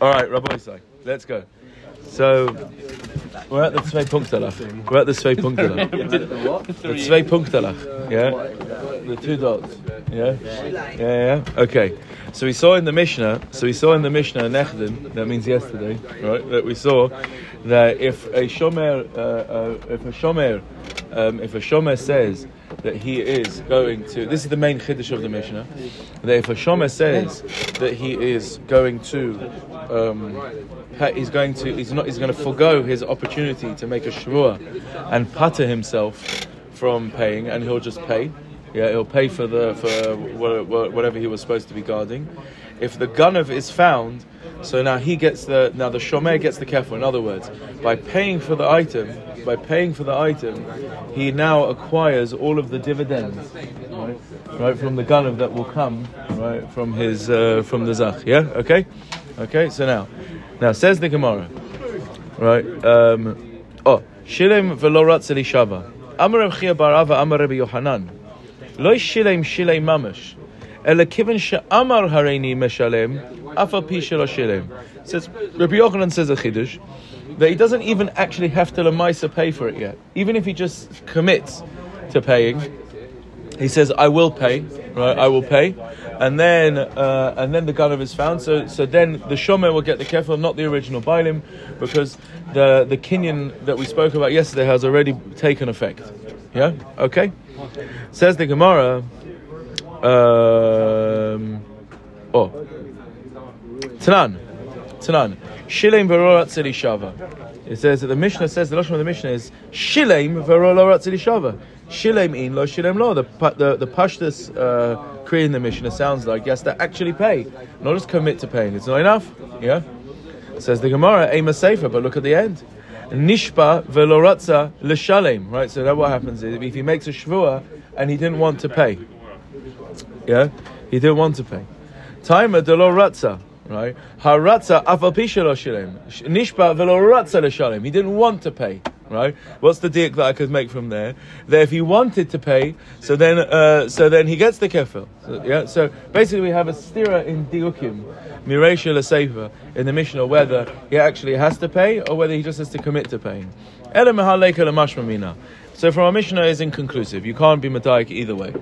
All right, Rabbi Isai, let's go. So we're at the Zwei Punktelach. We're at the Zwei Punktelach. The Zwei Punktelach. Yeah, the two dots. Yeah, yeah, yeah. Okay. So we saw in the Mishnah. So we saw in the Mishnah Nechdin. That means yesterday, right? That we saw that if a shomer, uh, uh, if a shomer, um, if a shomer says that he is going to, this is the main chiddush of the Mishnah, that if a shomer says that he is going to, um, he's going to, he's not, he's going to forego his opportunity to make a shvua and patter himself from paying, and he'll just pay. Yeah, he'll pay for the for wha- wha- whatever he was supposed to be guarding. If the gunav is found, so now he gets the now the shomer gets the kefil. In other words, by paying for the item, by paying for the item, he now acquires all of the dividends, right, right from the gunav that will come, right from his uh, from the zach. Yeah, okay, okay. So now, now says the Gemara, right? Um, oh, shilim velo ratz elishava. Amar Rav Chia bar Ava, Amar Yohanan. לא שילם שילם ממש, אלא כיוון שאמר הריני משלם, אף על פי שלא שילם. Says, Rabbi Yochanan says a chiddush, that he doesn't even actually have to lemaisa pay for it yet. Even if he just commits to paying, he says, "I will pay, right? I will pay," and then uh, and then the ganav is found. So so then the shomer will get the kefil, not the original bailim, because the the kinyan that we spoke about yesterday has already taken effect. Yeah. Okay. Says the Gemara. Um, oh, Tanan, Tanan. Shilem v'rorat shava. It says that the Mishnah says the lashon of the Mishnah is Shilem v'rorat shava. Shilem in lo shilem lo. The the the pashtus uh, creating the Mishnah sounds like yes, to actually pay, not just commit to paying. It's not enough. Yeah. Says the Gemara, Ema Sefer, but look at the end. Nishpa veloratza l'shalem. Right. So that what happens is if he makes a shvua and he didn't want to pay. Yeah, he didn't want to pay. Timer de lo ratza, right? Haratza afal pisha lo. Nishpa velo ratza l'shalem. He didn't want to pay, right? What's the diak that I could make from there? That if he wanted to pay, so then, uh, so then he gets the kefil. So, yeah. So basically, we have a stira in diukim, miresha l'seifa in the mission Mishnah whether he actually has to pay or whether he just has to commit to paying. So from our Mishnah is inconclusive. You can't be Madaik either way.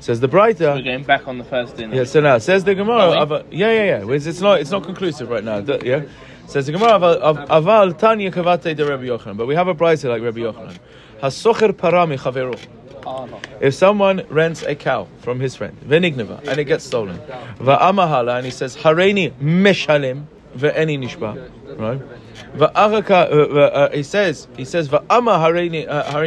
Says the We're going back on the first dinner. Yeah, so now says the Gemara. Yeah, yeah, yeah. It's it's not it's not conclusive right now. Yeah. Says the Gemara. Aval tanya kavate de Rabbi Yochanan. But we have a Breita like Rabbi Yochanan. Hasocher parami chavero. Oh. If someone rents a cow from his friend, venignava, and it gets stolen, va'amahala, and he says, hareini meshalim, ve'eni nishba, right? Va'araka, uh, uh, uh, he says, he says, va'ama uh,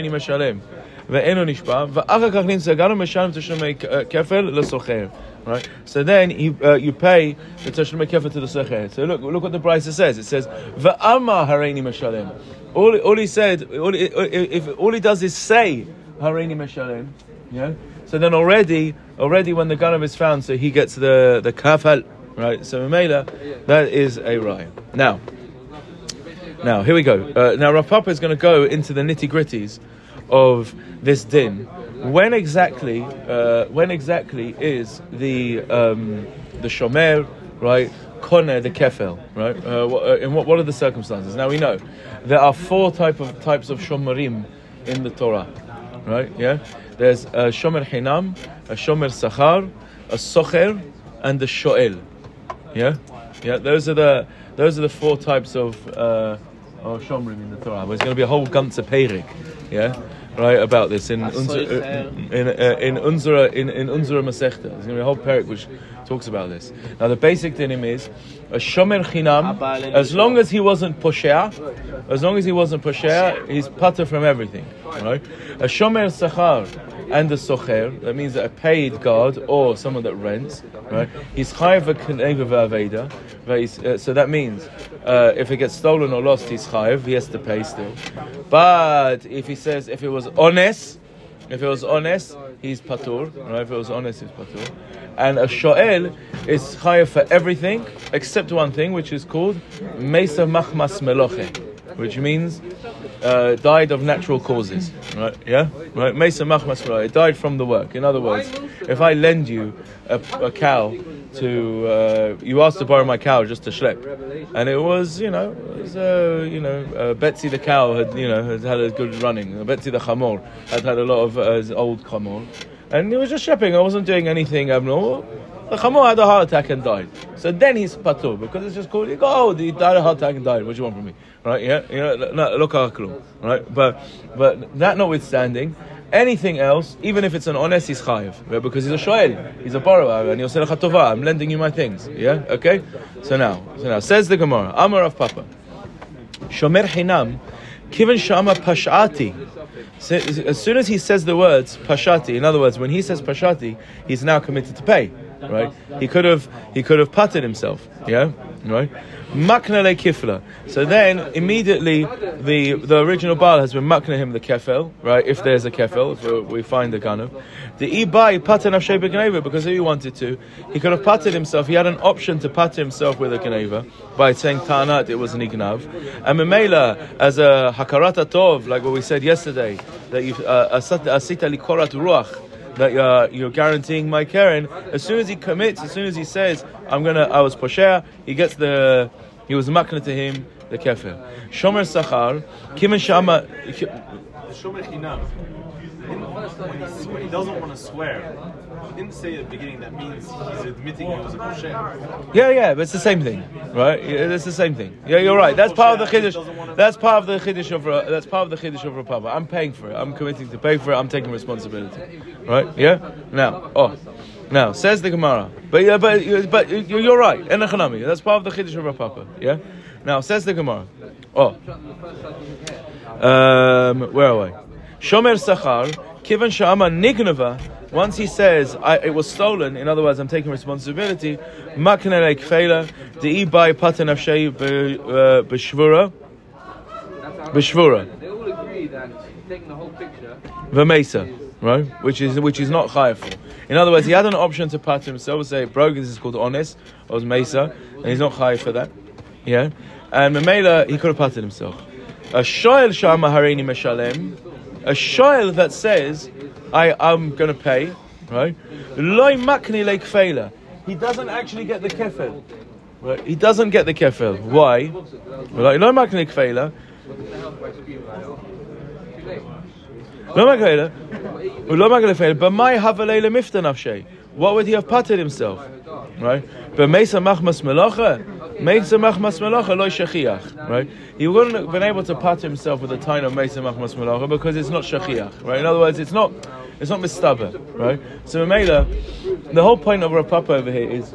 meshalim, ve'eno nishba, va'araka nimsa ganu meshalim tashlumei uh, kefel lesocher. Right, so then you uh, you pay the tashlumei kefel to the socher. So look, look what the Brisa says. It says va'ama hareini meshalim. All, all he said, all, he- if all he does is say hareini meshalim, yeah. So then already, already when the ganav is found, so he gets the the kafal, right? So Mamela, that is a raya. Now, now here we go. Uh, now Rav Papa is going to go into the nitty gritties of this din. When exactly, uh, when exactly is the um, the shomer right? Kone the kefel, right? Uh, what, uh, in what, what are the circumstances? Now we know there are four type of types of shomerim in the Torah, right? Yeah, there's a shomer hinam, a shomer sachar, a socher, and the shoel. Yeah, yeah. Those are the those are the four types of uh, of shomrim in the Torah. But There's going to be a whole ganze perik, yeah, right about this in unzer, uh, in uh, in unzera in in unzera masechta. There's going to be a whole perik which talks about this. Now the basic dinim is a shomer chinam. As long as he wasn't poshea, as long as he wasn't poshea, he's pater from everything, right? A shomer sachar and a socher, that means that a paid guard or someone that rents, right? He's kneva v'aveda, uh, So that means uh, if it gets stolen or lost, he's chayav. He has to pay still. But if he says if it was honest, if it was honest, he's patur. Right? If it was honest, he's patur. And a shoel is chayav for everything except one thing, which is called mesa machmas meloche, which means uh, died of natural causes. Right? Yeah. Right. Mesa machmas meloche. It died from the work. In other words, if I lend you a, a cow to uh, you asked to borrow my cow just to schlep, and it was you know it uh, you know uh, Betsy the cow had you know had had a good running. Betsy the chamor had had a lot of uh, old chamor, and he was just schlepping. I wasn't doing anything abnormal. The chamor had a heart attack and died. So then he's patur because it's just called. He go, oh, he died a heart attack and died. What do you want from me? Right? Yeah, you know, no, look klum. Right? But but that notwithstanding. Anything else, even if it's an honest, he's chayiv right? because he's a shoel, he's a borrower, and he'll say. I'm lending you my things. Yeah, okay. So now, so now says the Gemara, Amar Rav Papa, Shomer Hinam, Kiven Shama Pashati. So, as soon as he says the words Pashati, in other words, when he says Pashati, he's now committed to pay. Right? He could have he could have putted himself. Yeah, right. Makna kifla. So then immediately the the original Baal has been makna him the kefel, right? If there's a kefel, if we find the of the ibai nafshay b'geneva because if he wanted to, he could have patted himself. He had an option to pat himself with a geneva by saying tanat it was an ignav, and memela as a hakarata tov, like what we said yesterday, that you uh, asita likorat ruach that you're, you're guaranteeing my Karen. As soon as he commits, as soon as he says, I'm gonna, I was posher, he gets the, he was makna to him, the kefil. Shomer Sachar, Kimen Shama. Shomer Chinam. When he, he doesn't want to swear, he didn't say at the beginning that means he's admitting he was a posher. Yeah, yeah, but it's the same thing, right? Yeah, it's the same thing. Yeah, you're right. That's part of the chiddush. That's part of the chiddush of that's part of the chiddush of Rav Papa. I'm paying for it. I'm committing to pay for it. I'm taking responsibility, right? Yeah. Now, oh. Now says the Gemara, but yeah, but but you're right. Enachanami. That's part of the chiddush of Rav Papa. Yeah. Now says the Gemara. Oh. Um, where are we? Shomer Sachar, Kivan Shama Nignava, once he says it was stolen, in other words, I'm taking responsibility, Maknele Kfela, the Ibai Patan Afshei Beshvura, uh, Beshvura. They all agree that taking the whole picture. Vemesa, right? Which is which is not chayeful. In other words, he had an option to pat himself, say, bro, this is called honest, or mesa, and he's not chayef for that. Yeah? And Memela, he could have patted himself. A shoyel shama hareini meshalem, a shoyal that says, I am going to pay, right? He doesn't actually get the kefil. Right? He doesn't get the kefil. Why? Loi makni but my nafshe. What would he have patted himself? Right? But Mesa Machmas Melacha, Meitzamach Masmelacha loy Shechiach, right? He wouldn't have been able to pat himself with a tine of mezer machmas melacha because it's not Shechiach, right? In other words, it's not it's not Mistaber, right? So Mamela, the whole point of Rav Papa over here is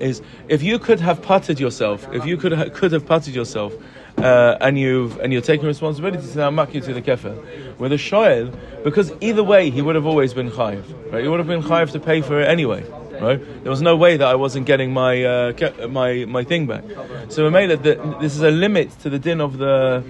is if you could have patted yourself, if you could ha- could have patted yourself, uh, and you've and you're taking responsibility to now mak you to the kefil with a shoyel, because either way he would have always been chayiv, right? He would have been chayiv to pay for it anyway. Right? There was no way that I wasn't getting my uh, my my thing back. So we made it that this is a limit to the din of the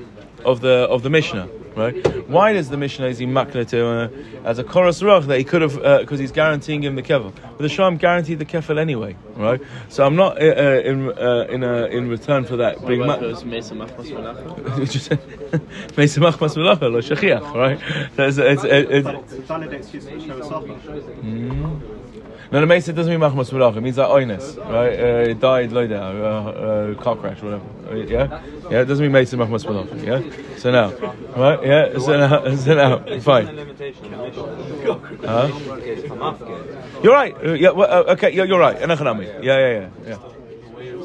of the of the Mishnah. Right? Why does the Mishnah is he makna to uh, as a chorus roch that he could have because uh, he's guaranteeing him the kevel, but the Sham guaranteed the kefil anyway, right? So I'm not uh, uh in uh, in uh, in return for that being What ma- was Mesa Machmas Malacha? Which is- Meisem Achmas Melacha, lo shechiach, right? There's- it's- it's- It's a valid excuse for Shomer Sachar. No, the Mesa doesn't mean Machmas Melacha. It means like oinus, right? Uh, it died, like that, uh, uh, car crash, whatever. Uh, yeah, yeah. It doesn't mean Mesa Machmas Melacha. Yeah. So now, right? Yeah. So now, so now, fine. Huh? You're right. Uh, yeah. Well, uh, okay. Yeah, you're right. Enochanami. Yeah, yeah, yeah, yeah.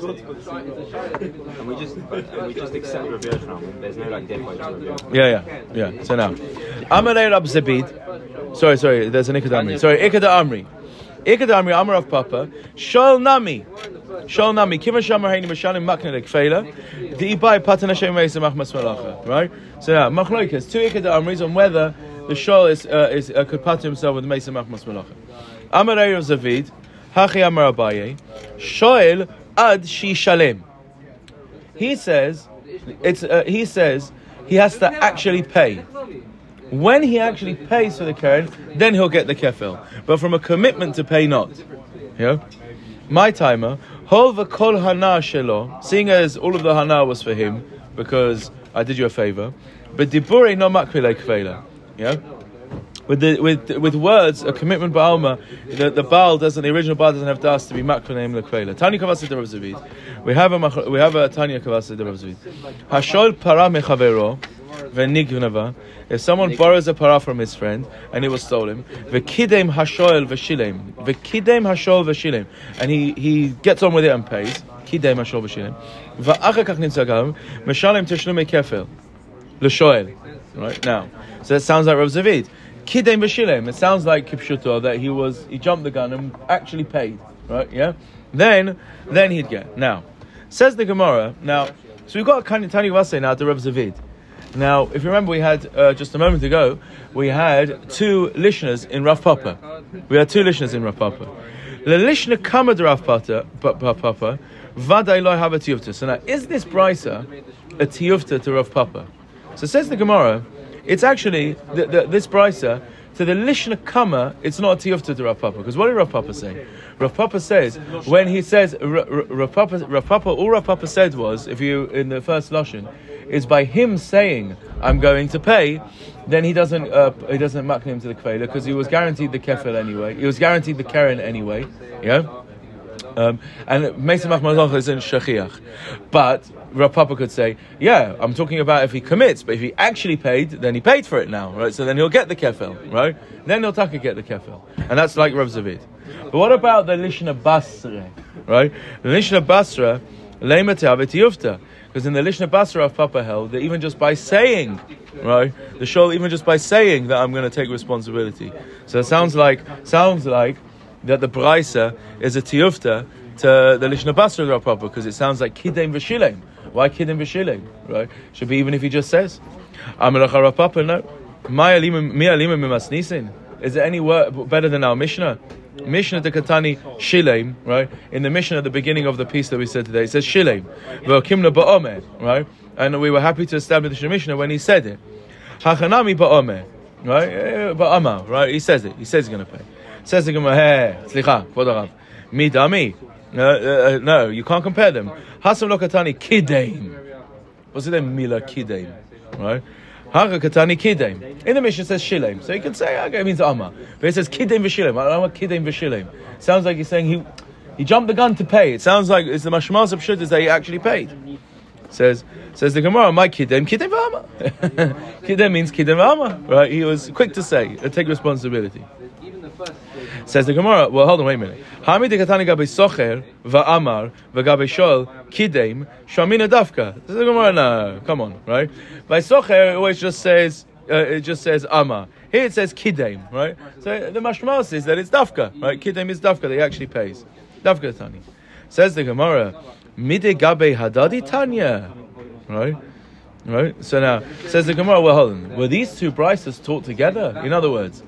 And we just and we just accept Rav Yoshan. There's no like difference. Yeah, yeah, yeah. So now, Amalei Rav Zavid. Sorry, sorry. There's an Ikad Amri. Sorry, Ikad Amri. Ikad Amri, Amar Rav Papa. Shol Nami. Shol Nami. Kiva Shamar Haini Mashalim Makne Lekfela. The Ibai Patan Hashem Meisa Machmas Malacha. Right? So now, Machloikas, two Ikad Amris on whether the Shol is, uh, is, uh, could pat himself with Meisa Machmas Malacha. Amalei Rav Zavid. Hachi Amar Abaye. Shoel Ad Shi Shalem. He says, it's, uh, he says he has to actually pay. When he actually pays for the Karen, then he'll get the kefil. But from a commitment to pay, not. Yeah? My timer, Hova kol hana shelo, seeing as all of the hana was for him, because I did you a favor, but dibure no makvile kveila. Yeah? with the with with words, a commitment ba'alma, the, the Baal doesn't, the original Baal doesn't have das to be makvanem lekvela. Tanya kavasa de Rav. We have a we have a Tanya kavasa de Rav Zavid. Hashol para mechavero If someone borrows a para from his friend and it was stolen, v'kidem hashoel v'shilem, v'kidem hashol v'shilem, and he he gets on with it and pays. Kidem hashol v'shilem. V'achar kach nitzagav meshalem teshlumei kefel l'shoel. Right now, so it sounds like Rav Zavid. Kidem v'shilem. It sounds like kipshuto that he was he jumped the gun and actually paid. Right? Yeah. Then then he'd get now. Says the Gemara. Now, so we've got a Tani Vase now to Rav Zavid. Now, if you remember, we had uh, just a moment ago, we had two listeners in Rav Papa. We had two listeners in Rav Papa. The lishna kama de Rav Papa, Pa- Pa- Papa, vaday lo have a tiyufta. So now, is this brisa a tiyufta to Rav Papa? So says the Gemara, it's actually the, the, this brisa to the lishna kama. It's not a tiyufta to Rav Papa because what did Rav Papa say? Rav Papa says when he says Rav Papa, Rav Papa, all Rav Papa said was if you in the first lashon is by him saying I'm going to pay, then he doesn't uh, he doesn't muck him to the kvela because he was guaranteed the kefil anyway. He was guaranteed the keren anyway. Yeah. Um, and Mesa Machmalach is in Shachiach. But Rav Papa could say, yeah, I'm talking about if he commits, but if he actually paid, then he paid for it now, right? So then he'll get the kefil, right? Then he'll taka get the kefil. And that's like Rav Zavid. But what about the Lishna Basra, right? The Lishna Basra, Lema Yufta. Because in the Lishna Basra Rav Papa held that even just by saying, right, the shul, even just by saying that I'm going to take responsibility. So it sounds like, sounds like that the Braisa is a tiyufta to the Lishna Basra Rav Papa because it sounds like Kidem V'Shilem. Why Kidem V'Shilem, right? Should be even if he just says. Amalach Rav Papa, no. Mi alima mimasnisin. Is there any word better than our Mishnah? Mishnah de Katani Shilem, right? In the Mishnah at the beginning of the piece that we said today, it says Shilem. V'okimna ba'omer, right? And we were happy to establish the Mishnah when he said it. Hachanami ba'omer, right? Eh, Ba'ama, right? He says it. He says he's going to pay. Says the Gemara, hey, slicha, kvod harav. Mi dami. Uh, uh, no, you can't compare them. Hasam lo katani kideim. What's the mila kideim? Right? Hara katani kideim. In the it says shilem. So you can say, okay, it means amma. But it says don't know what kideim v'shilem. Sounds like he's saying he he jumped the gun to pay. It sounds like it's the mashmas of shit is that he actually paid. Says says the Gemara, my kidem kidem v'ama. kidem means kidem v'ama. Right? He was quick to say, uh, take responsibility. Says the Gemara, well, hold on, wait a minute. Hami de katani socher va'amar v'gabe shol kidem shamina dafka. Says the Gemara, no, come on, right? By socher, it always just says, uh, it just says amar. Here it says kidem, right? So the mashmal says that it's dafka, right? Kidem is dafka, that he actually pays. Dafka tani. Says the Gemara, mide hadadi tanya, right? Right? So now, says the Gemara, well, hold on. Were these two brises taught together? In other words,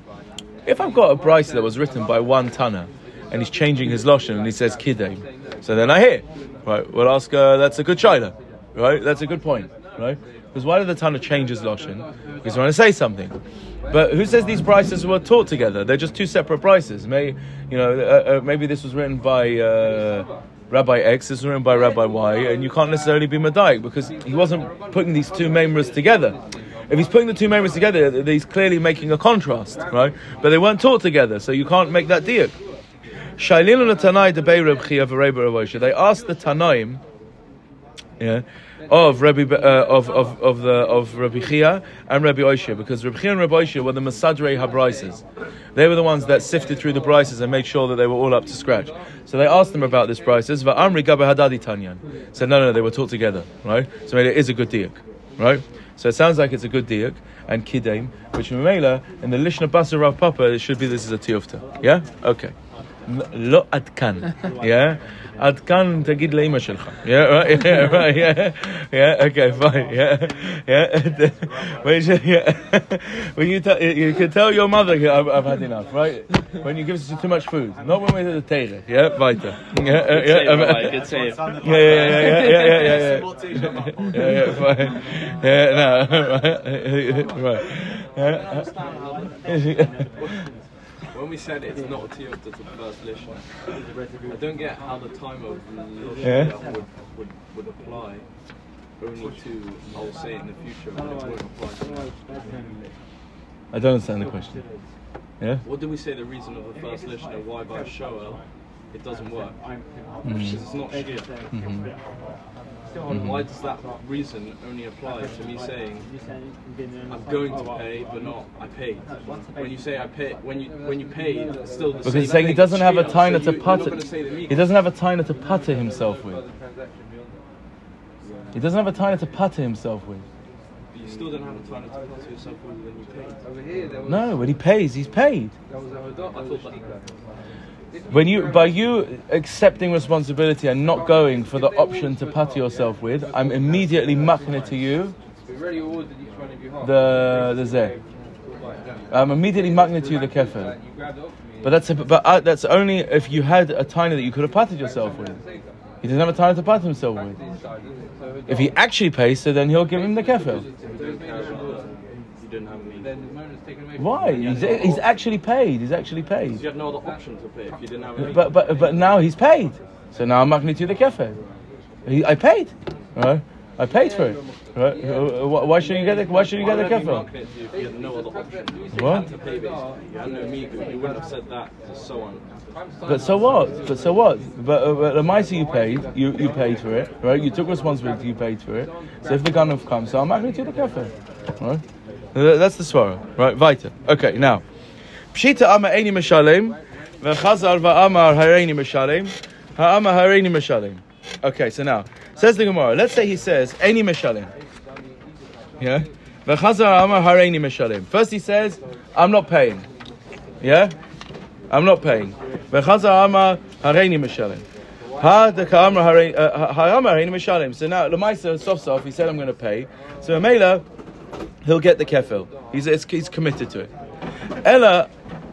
if I've got a bryce that was written by one Tana and he's changing his lashon and he says kidem, so then I hear, right? We'll ask. Uh, that's a good shaila, right? That's a good point, right? Because why did the Tana change his lashon? Because he want to say something. But who says these prices were taught together? They're just two separate prices. May you know? Uh, uh, maybe this was written by. Uh, Rabbi X this was written by Rabbi Y, and you can't necessarily be Madaik because he wasn't putting these two memras together. If he's putting the two memras together, he's clearly making a contrast, right? But they weren't taught together, so you can't make that diak. Shailin Tanai They asked the Tanaim, yeah, of Rabbi uh, of, of of the of Rabbi Chia and Rabbi Oishia because Rabbi Chia and Rabbi Oishia were the Masadrei Habrises. They were the ones that sifted through the brises and made sure that they were all up to scratch. So they asked them about this brises. Va'amri gabe hadadi tanyan. Said no, no, they were taught together, right? So it is a good diak, right? So it sounds like it's a good diak and kidem, which Mamela in the Lishna Basa Rav Papa it should be this is a tiyufta. Yeah, okay. לא עד כאן, עד כאן תגיד לאימא שלך. אוקיי, פיין. When you can tell your mother I've, had enough, right? When you give us too much food. Not when we're at the tegen. Yeah, weiter. Yeah, good save. Yeah, yeah, yeah, yeah, yeah, yeah. Yeah, fine. Yeah, no. Right. When we said it's not a tiyufta to the first lishna, I don't get how the time of Yeah. would, would, would apply only to I'll say it in the future, but it won't apply to. I don't understand the question. Yeah? What did we say the reason of the first Lishna, why by Shoel it doesn't work? Mm-hmm. Because it's not Shia. Mm-hmm. Why does that reason only apply to me saying I'm going to pay but not I paid? When you say I pay, when you when you paid, it's still the Because same he's saying he doesn't have a Shia, taina so to you- you're not putter. gonna say the He doesn't have a taina to putter himself with. He doesn't have a taina to putter himself with. You still don't have a time to talk to yourself when you paid. Over here, No, when he pays, he's paid. When you, by you accepting responsibility and not going for the option to putter yourself with, I'm immediately mucking it to you. The the zeh. I'm immediately mucking it to you the kefil. But that's a, but uh, that's only if you had a tiny that you could have patted yourself with. He doesn't have a tiny to pat himself with. If he actually pays, so then he'll give him the kefil. You didn't have me. Then the motor's taken away Why? you. He's, he's actually paid. He's actually paid. You had no other option to pay if you didn't have me. But but but now he's paid. So now I'm mucking it to the kefil. He, I paid. Right? I paid for it. Right? Uh, Why why should you get the Why should you get the Why would I be kefir? marketing it to you if you had no other option? You What? had to pay basically. You had no migu. You wouldn't have said that so on. But so what? But so what? But, uh, but the mighty you paid, you, you paid for it, right? You took responsibility, you paid for it. So if the gun have come, so I'm not going to the cafe, right? That's the swara, right? Weiter. Okay, now. Pshita ama eini meshalem, v'chazar v'amar hareini meshalem, ha'ama hareini meshalem. Okay, so now, says the Gemara, let's say he says, eini meshalem. Yeah? V'chazar amar hareini meshalem. First he says, I'm not paying. Yeah? I'm not paying. V'chazar amar hareini meshalem. Ha uh, hareini meshalem. So now, Lamaisa, soft soft, he said I'm going to pay. So Mela, he'll get the kefil. He's, he's committed to it. Ella,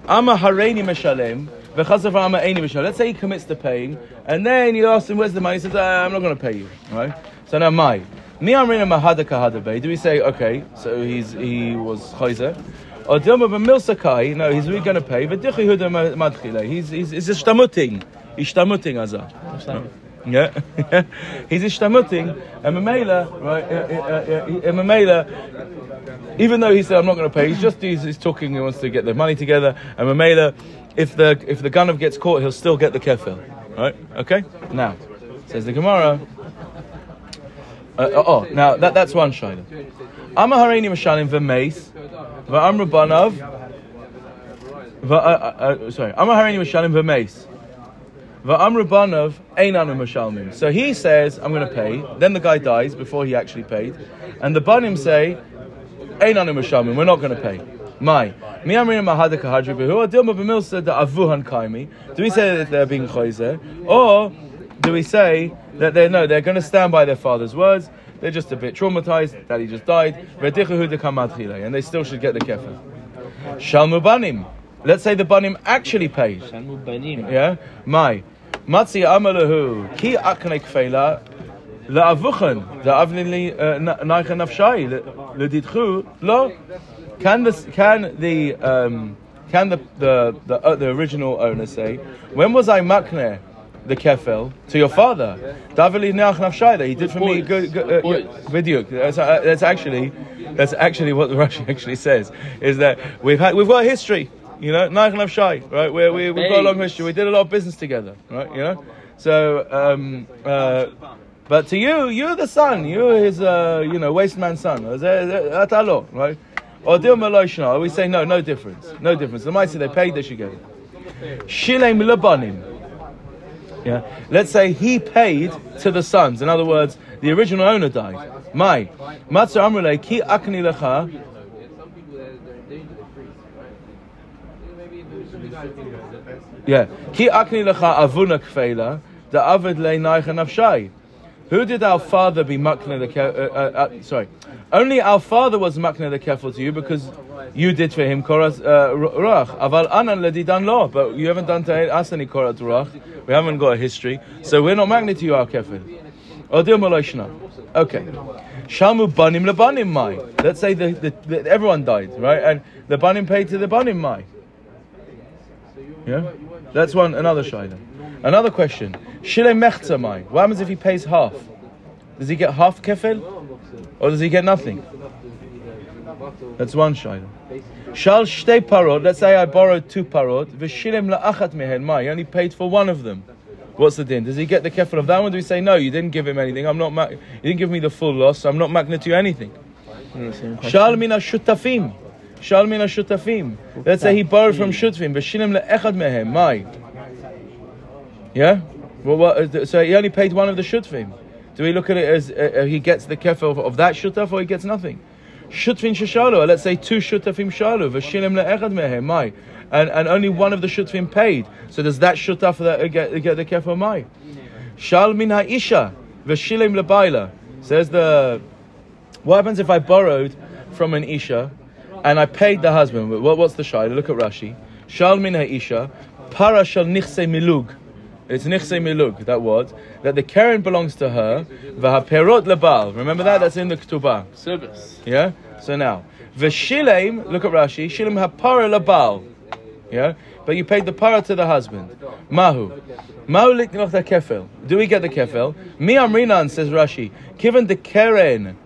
ama hareini meshalem. Let's say he commits to paying, and then you ask him, where's the money? He says, ah, I'm not going to pay you. Right? So now, my. Mi amrina mahada kahada bay. Do we say, okay, so he's he was chayzer? Or dilma b'milsakai, no, he's really going to pay. He's, he's, he's a shtamuting. He's shtamuting azar. Yeah, he's ishtamuting, and Mamela, right? And Mamela, even though he said I'm not going to pay, he's just he's, he's talking. He wants to get the money together. And Mamela, if the if the Ganav gets caught, he'll still get the kefil. Right? Okay. Now, says the Gemara. Uh, oh, now that that's one shaila. Amma hareini mashalim v'meis v'amru banav. uh, uh, uh, Sorry, Amma hareini mashalim v'meis. So he says, I'm going to pay. Then the guy dies before he actually paid. And the banim say, einanu mashalmim, we're not going to pay. My. Do we say that they're being choizer? Or do we say that they're, no, they're going to stand by their father's words, they're just a bit traumatized that he just died, and they still should get the kefil. Shalmu banim. Let's say the banim actually paid. Yeah? My. Matzi amalahu ki akne kfela la'avuchan da'avnin li uh, naicha nafshai ledidchu lo can the can the um, can the the the, uh, the original owner say when was I makne the kefil to your father davili nach nafshai that he did for me good, good uh, yeah, video that's, uh, that's actually that's actually what the Russian actually says is that we've had we've got a history you know, Nike and Shy, right? Where we, we've got a long history. We did a lot of business together, right? You know? So, um, uh, but to you, you're the son. You're his, uh, you know, waste man's son. That's our law, right? Or Meloshna, we say no, no difference. No difference. The might say they paid, get it. Shilem Labanim. Yeah. Let's say he paid to the sons. In other words, the original owner died. My. Matzah Amrele, ki akni lecha. Some people, they're, they're in danger, they're free, right? Maybe some guys Yeah. Ki akni lecha avuna kfela, the avid le naicha nafshai. Who did our father be makne the ke- uh, uh, uh, sorry? Only our father was makne the kefil to you because you did for him koras uh, ruach. Aval anan ledidan lo, but you haven't done to us any korat ruach. We haven't got a history, so we're not makne to you our kefil. Okay. Shamu banim lebanim mai. Let's say the, the, the, everyone died, right? And the banim paid to the banim mai. Yeah? That's one, another shaila. Another question. Shile mechza mai. What happens if he pays half? Does he get half kefil? Or does he get nothing? That's one shaila. Shal shtei parod. Let's say I borrowed two parod. V'shilem la'achat mehen. My, he only paid for one of them. What's the din? Does he get the kefil of that one? Do we say no? You didn't give him anything. I'm not. Ma- you didn't give me the full loss. So I'm not magna to you anything. Shal mina shutafim. Mina shutafim. Let's say he borrowed from shutafim. V'shilem la'echad mehem. My. Yeah. Well, what, uh, so he only paid one of the shutfim. Do we look at it as uh, uh, he gets the kefil of, of that shutaf or he gets nothing? Shutfin shashalo. Let's say two shutafim shalu. V'shilem le'echad mehem. My. And, and only one of the shutfim paid. So does that shutaf that uh, get, get the kefil? My. Shal min ha'isha. V'shilem le'baila. Says the. What happens if I borrowed from an isha and I paid the husband? What, what's the shayla? Look at Rashi. Shal min ha'isha. Para shal nichse milug. It's nichse milug, that word. That the Karen belongs to her. V'haperot lebal. Remember that? That's in the ketubah. Service. Yeah? So now. V'shilem, look at Rashi. Shilem hapara lebal. Yeah? But you paid the para to the husband. Mahu. Mahu liknoch the kefil. Do we get the kefil? Mi amrinan, says Rashi. Given the Karen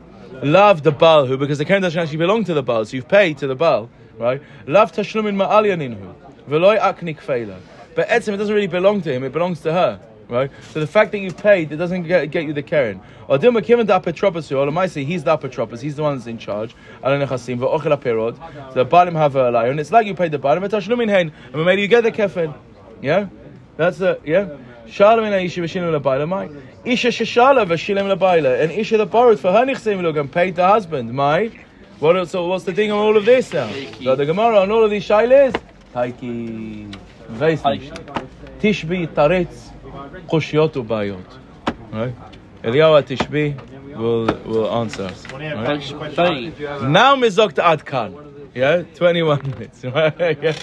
love the Baal, because the Karen doesn't actually belong to the Baal, so you've paid to the Baal, right? Love tashlumin ma'alyaninhu. Veloy aknik feila. But etzim, it doesn't really belong to him, it belongs to her. Right? So the fact that you paid, it doesn't get, get you the Karen. Or Dilma given the apotropos, or Lamaisi, he's the apotropos, he's the one that's in charge. Ala nechasim, v'ochel aperod. The Balim have a lion. It's like you paid the Balim, but tashlumin hein, and maybe you get the kefin. Yeah? That's the, yeah? Shala min Aisha v'shilem lebayla my. Isha sheshala v'shilem lebayla. An Isha that borrowed for her nichseim lugam paid the husband. Mai. What, so what's the thing on all of this now? So the Gemara on all of these shailas. Taiki. Veisnish. Tishbi taretz. Koshiotu ubayot. Right? Eliyahu Tishbi will will answer us. Right? Now mizokta adkan. Yeah, 21 minutes. right? Yeah.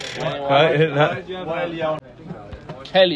right? Hell.